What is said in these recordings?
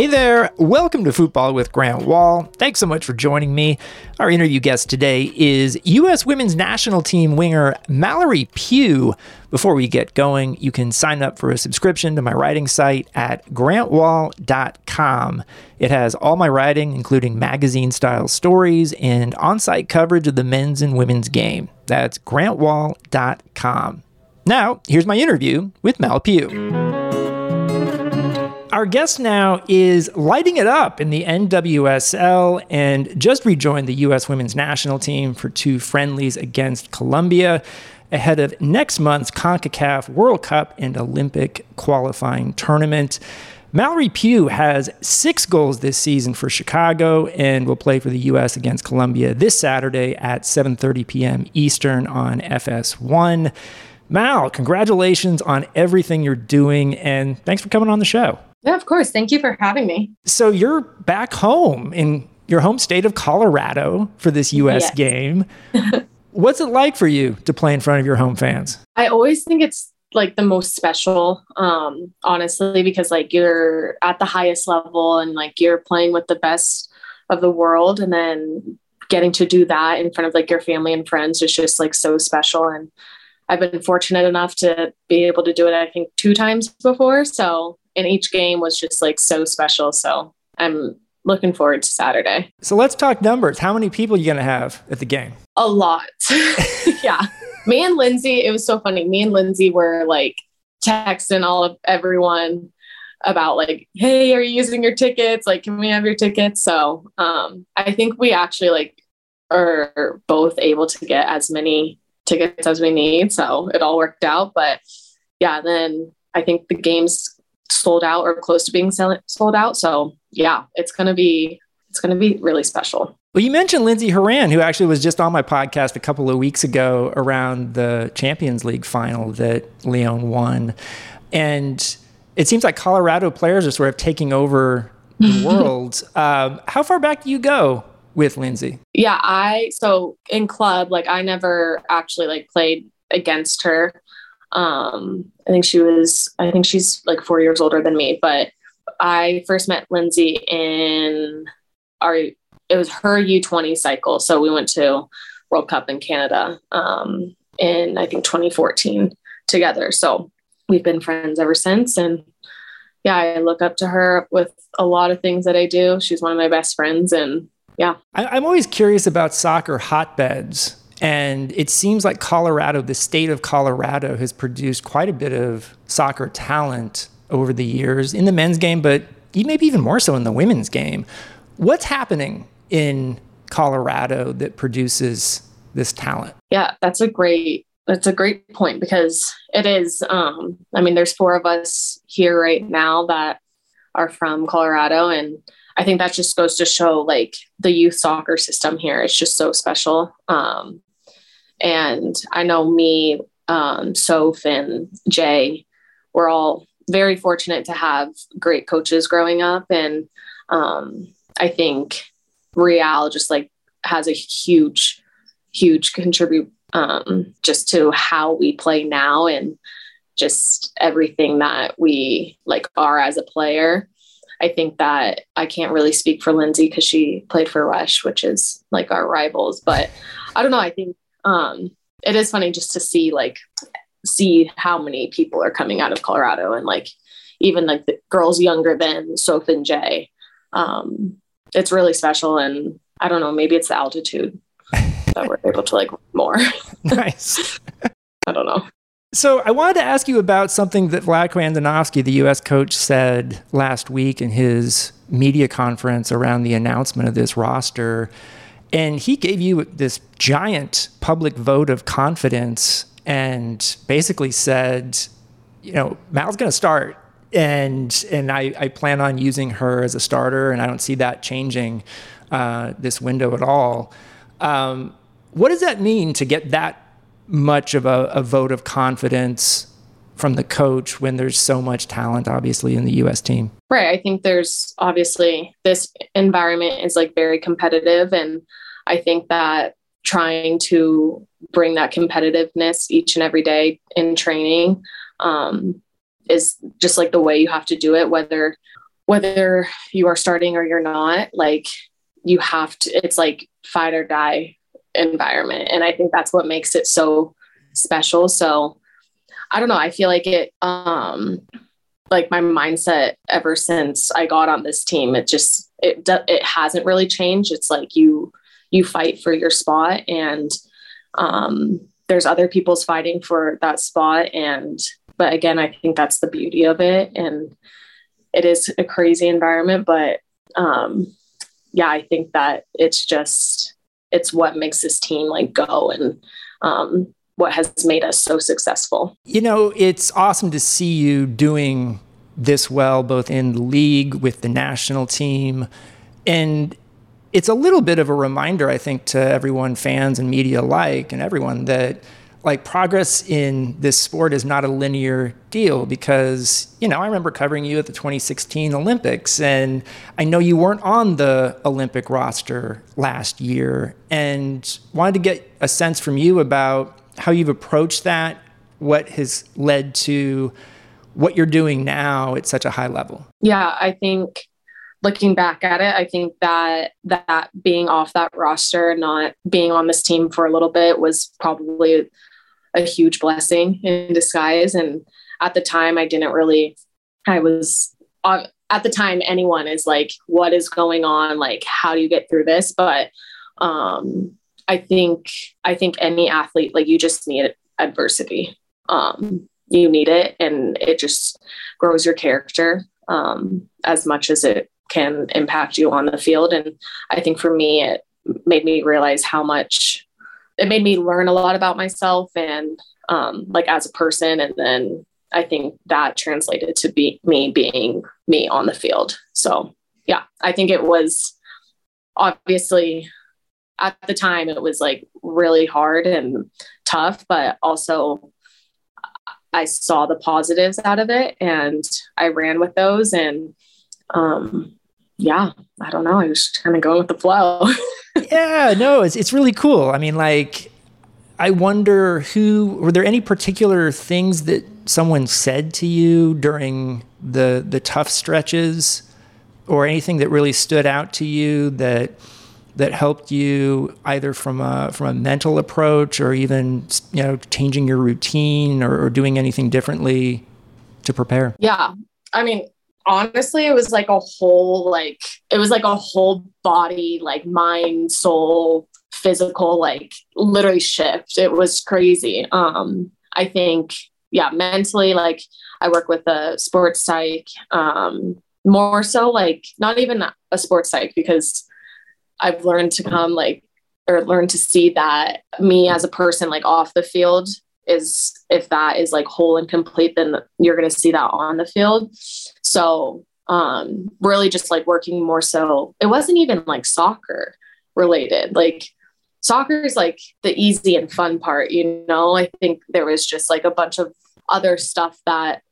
Hey there, welcome to Football with Grant Wahl. Thanks so much for joining me. Our interview guest today is U.S. Women's National Team winger Mallory Pugh. Before we get going, you can sign up for a subscription to my writing site at grantwahl.com. It has all my writing, including magazine style stories and on site coverage of the men's and women's game. That's grantwahl.com. Now, here's my interview with Mal Pugh. Our guest now is lighting it up in the NWSL and just rejoined the U.S. women's national team for two friendlies against Colombia ahead of next month's CONCACAF World Cup and Olympic qualifying tournament. Mallory Pugh has six goals this season for Chicago and will play for the U.S. against Colombia this Saturday at 7:30 p.m. Eastern on FS1. Mal, congratulations on everything you're doing, and thanks for coming on the show. Yeah, of course. Thank you for having me. So you're back home in your home state of Colorado for this US yes. game. What's it like for you to play in front of your home fans? I always think it's like the most special um honestly because like you're at the highest level and like you're playing with the best of the world and then getting to do that in front of like your family and friends is just like so special and I've been fortunate enough to be able to do it I think two times before so and each game was just like so special. So I'm looking forward to Saturday. So let's talk numbers. How many people are you going to have at the game? A lot. yeah. Me and Lindsay, it was so funny. Me and Lindsay were like texting all of everyone about like, hey, are you using your tickets? Like, can we have your tickets? So um, I think we actually like are both able to get as many tickets as we need. So it all worked out. But yeah, then I think the games sold out or close to being sold out. So yeah, it's gonna be it's gonna be really special. Well, you mentioned Lindsay Horan, who actually was just on my podcast a couple of weeks ago around the Champions League final that Lyon won, and it seems like Colorado players are sort of taking over the world. Um, how far back do you go with Lindsay? Yeah, I so in club, like I never actually like played against her. Um, I think she was, I think she's like four years older than me, but I first met Lindsay in our, it was her U20 cycle. So we went to World Cup in Canada um, in, I think, 2014 together. So we've been friends ever since. And yeah, I look up to her with a lot of things that I do. She's one of my best friends. And yeah. I, am always curious about soccer hotbeds and it seems like Colorado, the state of Colorado, has produced quite a bit of soccer talent over the years in the men's game, but maybe even more so in the women's game. What's happening in Colorado that produces this talent? Yeah, that's a great that's a great point because it is um I mean there's four of us here right now that are from Colorado and I think that just goes to show like the youth soccer system here. It's just so special. Um, and I know me, um, Soph, and Jay, we're all very fortunate to have great coaches growing up. And um, I think Real just like has a huge, huge contribute um, just to how we play now and just everything that we like are as a player. I think that I can't really speak for Lindsay because she played for Rush, which is like our rivals. But I don't know. I think um, it is funny just to see like see how many people are coming out of Colorado and like even like the girls younger than Soph and Jay. Um, it's really special, and I don't know, maybe it's the altitude that we're able to like more. nice. I don't know. So I wanted to ask you about something that Vlatko Andonovski, the U.S. coach, said last week in his media conference around the announcement of this roster. And he gave you this giant public vote of confidence and basically said, you know, Mal's going to start. And, and I, I plan on using her as a starter, and I don't see that changing uh, this window at all. Um, what does that mean to get that much of a, a vote of confidence from the coach when there's so much talent obviously in the US team? Right. I think there's obviously this environment is like very competitive and I think that trying to bring that competitiveness each and every day in training um, is just like the way you have to do it whether whether you are starting or you're not, like you have to, it's like fight or die environment. And I think that's what makes it so special. So I don't know. I feel like it, um, like my mindset ever since I got on this team, it just, it, it hasn't really changed. It's like you, you fight for your spot and, um, there's other people's fighting for that spot. And, but again, I think that's the beauty of it. And it is a crazy environment, but, um, yeah, I think that it's just, it's what makes this team like go and, um, what has made us so successful. You know, it's awesome to see you doing this well, both in the league with the national team. And it's a little bit of a reminder, I think, to everyone, fans and media alike, and everyone that like progress in this sport is not a linear deal because you know I remember covering you at the 2016 Olympics and I know you weren't on the Olympic roster last year and wanted to get a sense from you about how you've approached that, what has led to what you're doing now at such a high level. Yeah, I think looking back at it, I think that that being off that roster, not being on this team for a little bit was probably a huge blessing in disguise. And at the time, I didn't really, I was, uh, at the time, anyone is like, what is going on? Like, how do you get through this? But um, I think I think any athlete like you just need adversity. Um, you need it, and it just grows your character um, as much as it can impact you on the field. And I think for me, it made me realize how much it made me learn a lot about myself and um, like as a person. And then I think that translated to be me being me on the field. So yeah, I think it was obviously at the time it was like really hard and tough, but also I saw the positives out of it and I ran with those. And um, yeah, I don't know. I was kind of going with the flow. yeah, no, it's, it's really cool. I mean, like, I wonder who, were there any particular things that someone said to you during the, the tough stretches or anything that really stood out to you that, that helped you either from a from a mental approach or even you know changing your routine or, or doing anything differently to prepare? Yeah, I mean, honestly, it was like a whole like it was like a whole body, like mind, soul, physical, like literally shift. It was crazy. Um, I think, yeah, mentally, like I work with a sports psych. Um, more so like not even a sports psych because I've learned to come like or learn to see that me as a person like off the field is if that is like whole and complete then you're going to see that on the field. So um really just like working more so it wasn't even like soccer related. Like soccer is like the easy and fun part you know? I think there was just like a bunch of other stuff that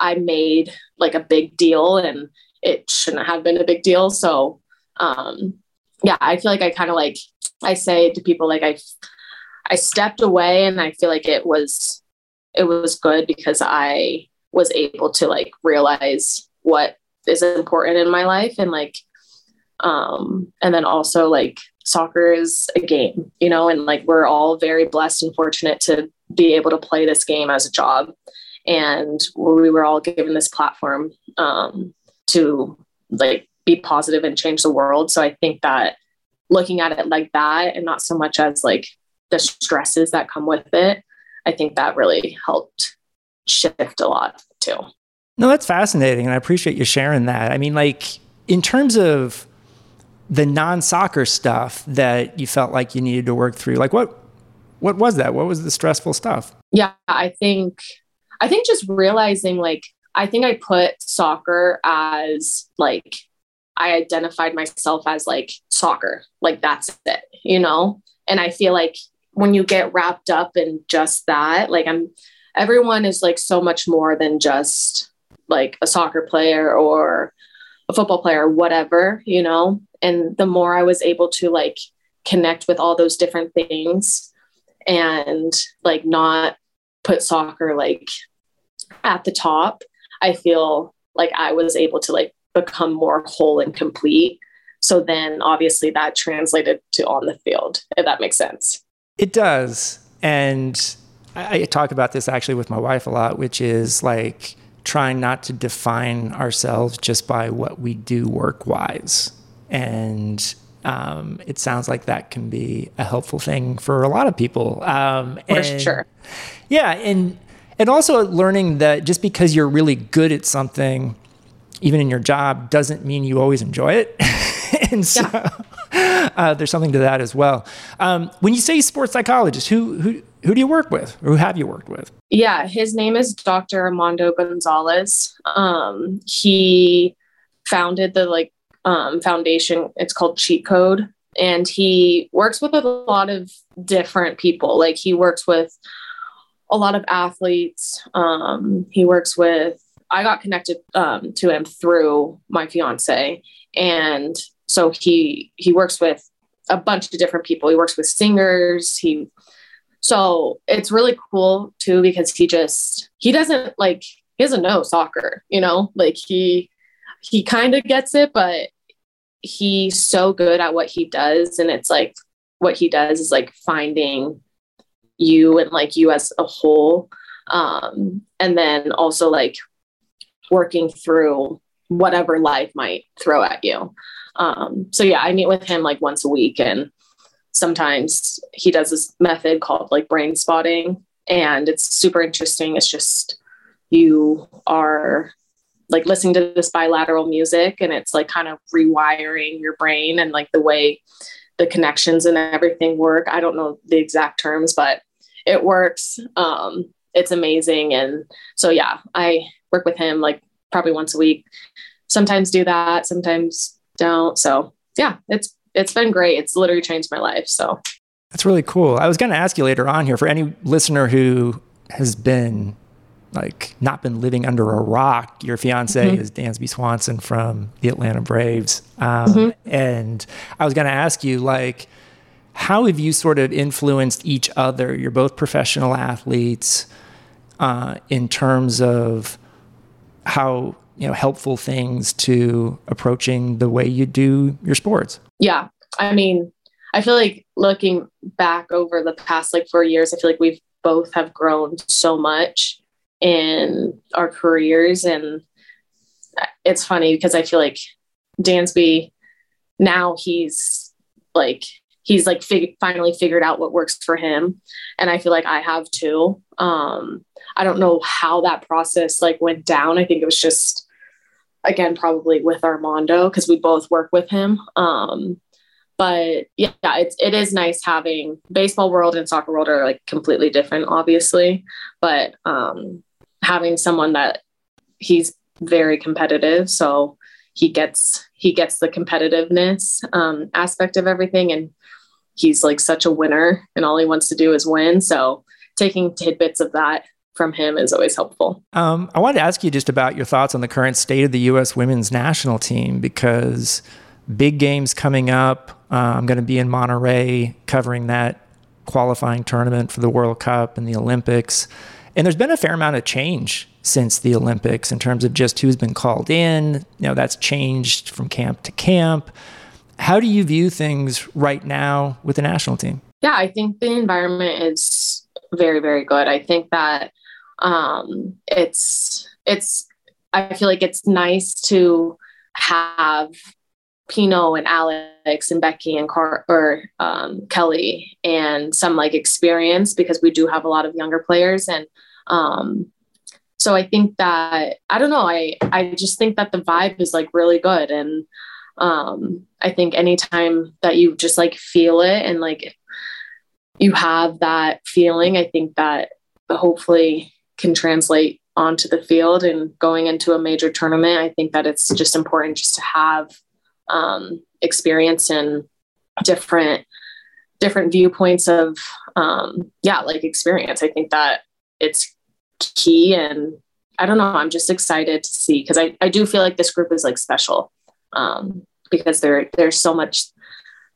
i made like a big deal and it shouldn't have been a big deal. So um yeah, I feel like I kind of like I say to people like I I stepped away and I feel like it was it was good because I was able to like realize what is important in my life and like um and then also like soccer is a game, you know, and like we're all very blessed and fortunate to be able to play this game as a job. And we were all given this platform um, to like be positive and change the world. So I think that looking at it like that and not so much as like the stresses that come with it, I think that really helped shift a lot too. No, that's fascinating. And I appreciate you sharing that. I mean, like, in terms of the non soccer stuff that you felt like you needed to work through, like, what, what was that? What was the stressful stuff? Yeah, I think, I think just realizing like, I think I put soccer as like I identified myself as like soccer, like that's it, you know? And I feel like when you get wrapped up in just that, like I'm, everyone is like so much more than just like a soccer player or a football player whatever, you know? And the more I was able to like connect with all those different things and like not put soccer like at the top, I feel like I was able to like become more whole and complete. So then obviously that translated to on the field, if that makes sense. It does. And I, I talk about this actually with my wife a lot, which is like trying not to define ourselves just by what we do work wise. And um, it sounds like that can be a helpful thing for a lot of people. Um, for and, sure. Yeah, and and also learning that just because you're really good at something, even in your job, doesn't mean you always enjoy it. and so yeah. uh, there's something to that as well. Um, when you say sports psychologist, who who who do you work with, or who have you worked with? Yeah, his name is Dr. Armando Gonzalez. Um, he founded the like um, foundation. It's called Cheat Code, and he works with a lot of different people. Like he works with a lot of athletes. Um, he works with. I got connected um, to him through my fiance, and so he he works with a bunch of different people. He works with singers. He so it's really cool too because he just he doesn't like he doesn't know soccer, you know, like he he kind of gets it, but he's so good at what he does, and it's like what he does is like finding you and like you as a whole, um, and then also like working through whatever life might throw at you. Um, so yeah, I meet with him like once a week and sometimes he does this method called like brain spotting and it's super interesting. It's just you are like listening to this bilateral music and it's like kind of rewiring your brain and like the way the connections and everything work. I don't know the exact terms but it works. Um it's amazing and so yeah i work with him like probably once a week sometimes do that sometimes don't so yeah it's it's been great. It's literally changed my life. So that's really cool. I was going to ask you later on here for any listener who has been like not been living under a rock. Your fiance mm-hmm. is Dansby Swanson from the Atlanta Braves. Um, mm-hmm. And I was going to ask you, like, how have you sort of influenced each other? You're both professional athletes uh, in terms of how you know helpful things to approaching the way you do your sports. Yeah. I mean i feel like looking back over the past like four years i feel like we've both have grown so much in our careers. And it's funny because i feel like dansby now he's like he's like fig- finally figured out what works for him. And i feel like i have too. Um i don't know how that process like went down i think it was just again probably with Armando because we both work with him. Um, but yeah, it's it is nice having baseball world and soccer world are like completely different, obviously. But um, having someone that he's very competitive, so he gets he gets the competitiveness um, aspect of everything, and he's like such a winner, and all he wants to do is win. So taking tidbits of that from him is always helpful. Um, I wanted to ask you just about your thoughts on the current state of the U.S. women's national team because big games coming up. Uh, I'm going to be in Monterrey covering that qualifying tournament for the World Cup and the Olympics. And there's been a fair amount of change since the Olympics in terms of just who's been called in. You know, that's changed from camp to camp. How do you view things right now with the national team? Yeah, I think the environment is very, very good. I think that um, it's it's I feel like it's nice to have Pinoe and Alex and Becky and Car- or um, Kelley and some like experience because we do have a lot of younger players and um, so I think that I don't know I I just think that the vibe is like really good and um, I think anytime that you just like feel it and like you have that feeling I think that hopefully can translate onto the field and going into a major tournament i think that it's just important just to have um, experience and different different viewpoints of um, yeah like experience. I think that it's key and i don't know i'm just excited to see because I, I do feel like this group is like special um, because there there's so much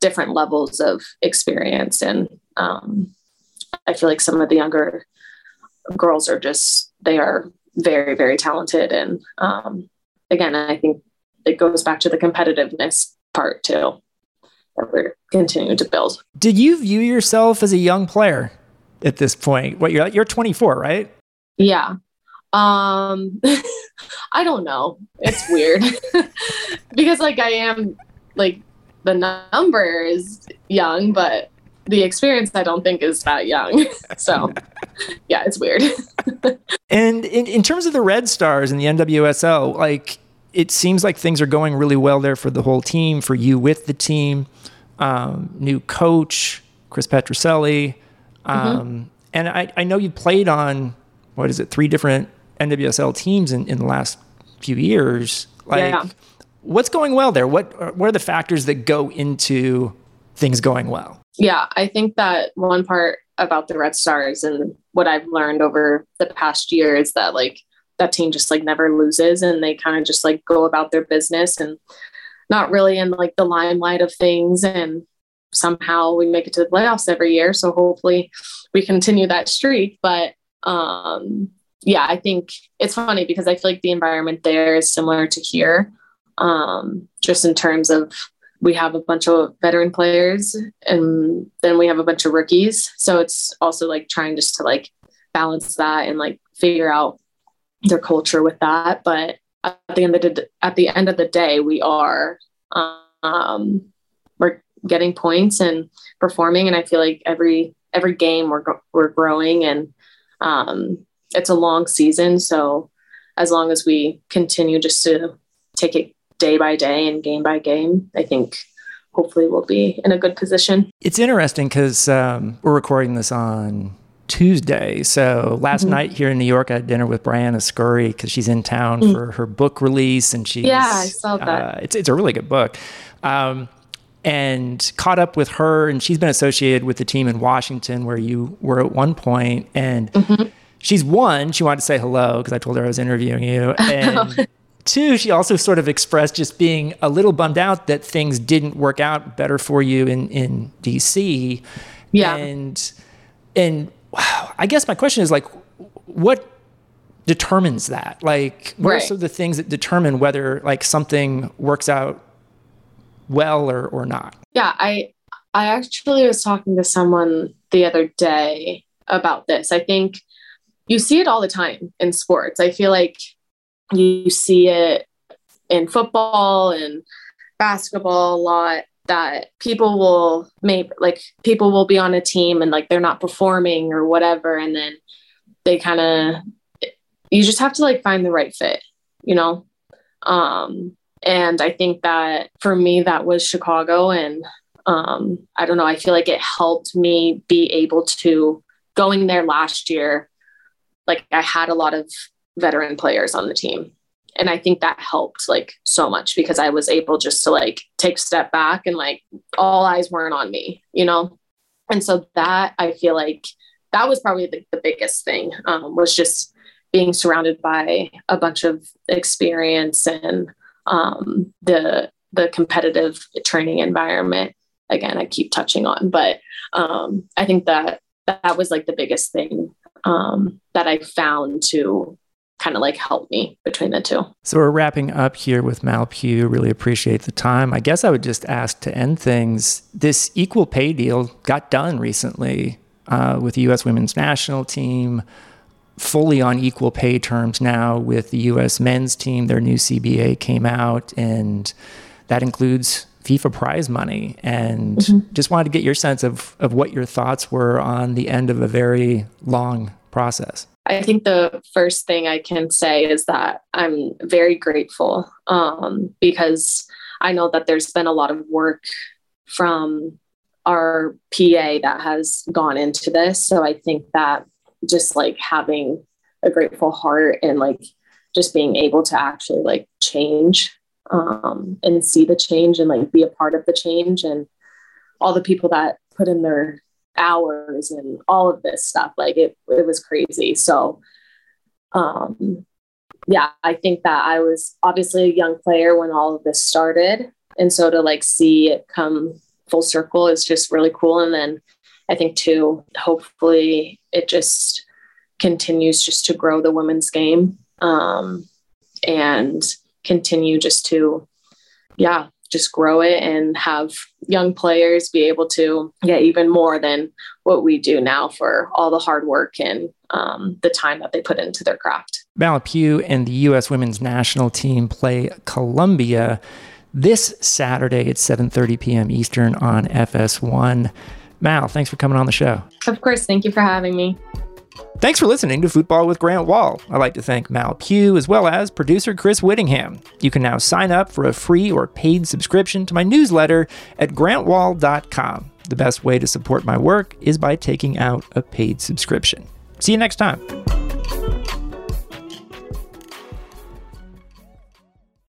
different levels of experience and um, i feel like some of the younger girls are just they are very very talented and um, again i think it goes back to the competitiveness part too that we're continuing to build. Did you view yourself as a young player at this point? What you're you're 24, right? Yeah. Um I don't know. It's weird. because like I am like the number is young, but the experience I don't think is that young. so yeah, it's weird. and in, in terms of the Red Stars and the NWSL, like it seems like things are going really well there for the whole team, for you with the team, um, new coach, Chris Petrucelli. Um, mm-hmm. And I, I know you played on, what is it, three different NWSL teams in, in the last few years. Like, yeah. what's going well there? What, what are the factors that go into things going well? Yeah, I think that one part about the Red Stars and what I've learned over the past year is that like that team just like never loses and they kind of just like go about their business and not really in like the limelight of things and somehow we make it to the playoffs every year so hopefully we continue that streak but um yeah i think it's funny because i feel like the environment there is similar to here um just in terms of we have a bunch of veteran players and then we have a bunch of rookies. So it's also like trying just to like balance that and like figure out their culture with that. But at the end of the at the end of the day, we are um, we're getting points and performing, and I feel like every every game we're we're growing, and um, it's a long season. So as long as we continue just to take it day by day and game by game, I think hopefully we'll be in a good position. It's interesting because um, we're recording this on Tuesday. So last mm-hmm. night here in New York, I had dinner with Briana Scurry because she's in town mm. for her book release, and she's yeah, I saw that. Uh, it's it's a really good book. Um, and caught up with her, and she's been associated with the team in Washington where you were at one point, and. Mm-hmm. She's one. She wanted to say hello because I told her I was interviewing you, and Two, she also sort of expressed just being a little bummed out that things didn't work out better for you in, in DC. Yeah. And and wow, I guess my question is like, what determines that? Like, what right. are some of the things that determine whether like something works out well or, or not? Yeah, I I actually was talking to someone the other day about this. I think you see it all the time in sports. I feel like you see it in football and basketball a lot that people will maybe like people will be on a team and like they're not performing or whatever and then they kind of you just have to like find the right fit you know? Um and i think that for me that was chicago and um i don't know i feel like it helped me be able to going there last year like i had a lot of veteran players on the team. And i think that helped like so much because i was able just to like take a step back and like all eyes weren't on me you know? And so that i feel like that was probably the, the biggest thing um, was just being surrounded by a bunch of experience and um, the the competitive training environment again i keep touching on. But um, i think that that was like the biggest thing um, that i found to kind of like help me between the two. So we're wrapping up here with Mal Pugh. Really appreciate the time. I guess I would just ask to end things. This equal pay deal got done recently uh, with the U.S. women's national team, fully on equal pay terms now with the U.S. men's team. Their new CBA came out, and that includes FIFA prize money. And mm-hmm. just wanted to get your sense of, of what your thoughts were on the end of a very long process. I think the first thing I can say is that I'm very grateful um, because I know that there's been a lot of work from our PA that has gone into this. So I think that just like having a grateful heart and like just being able to actually like change um, and see the change and like be a part of the change and all the people that put in their hours and all of this stuff. Like it, it was crazy. So, um, yeah, I think that I was obviously a young player when all of this started. And so to like see it come full circle is just really cool. And then I think too, hopefully it just continues just to grow the women's game um, and continue just to yeah, just grow it and have young players be able to get even more than what we do now for all the hard work and um, the time that they put into their craft. Mal Pugh and the U.S. women's national team play Colombia this Saturday at 7:30 p.m. Eastern on FS1. Mal, thanks for coming on the show. Of course, thank you for having me. Thanks for listening to Football with Grant Wahl. I'd like to thank Mal Pugh as well as producer Chris Whittingham. You can now sign up for a free or paid subscription to my newsletter at grantwahl.com. The best way to support my work is by taking out a paid subscription. See you next time.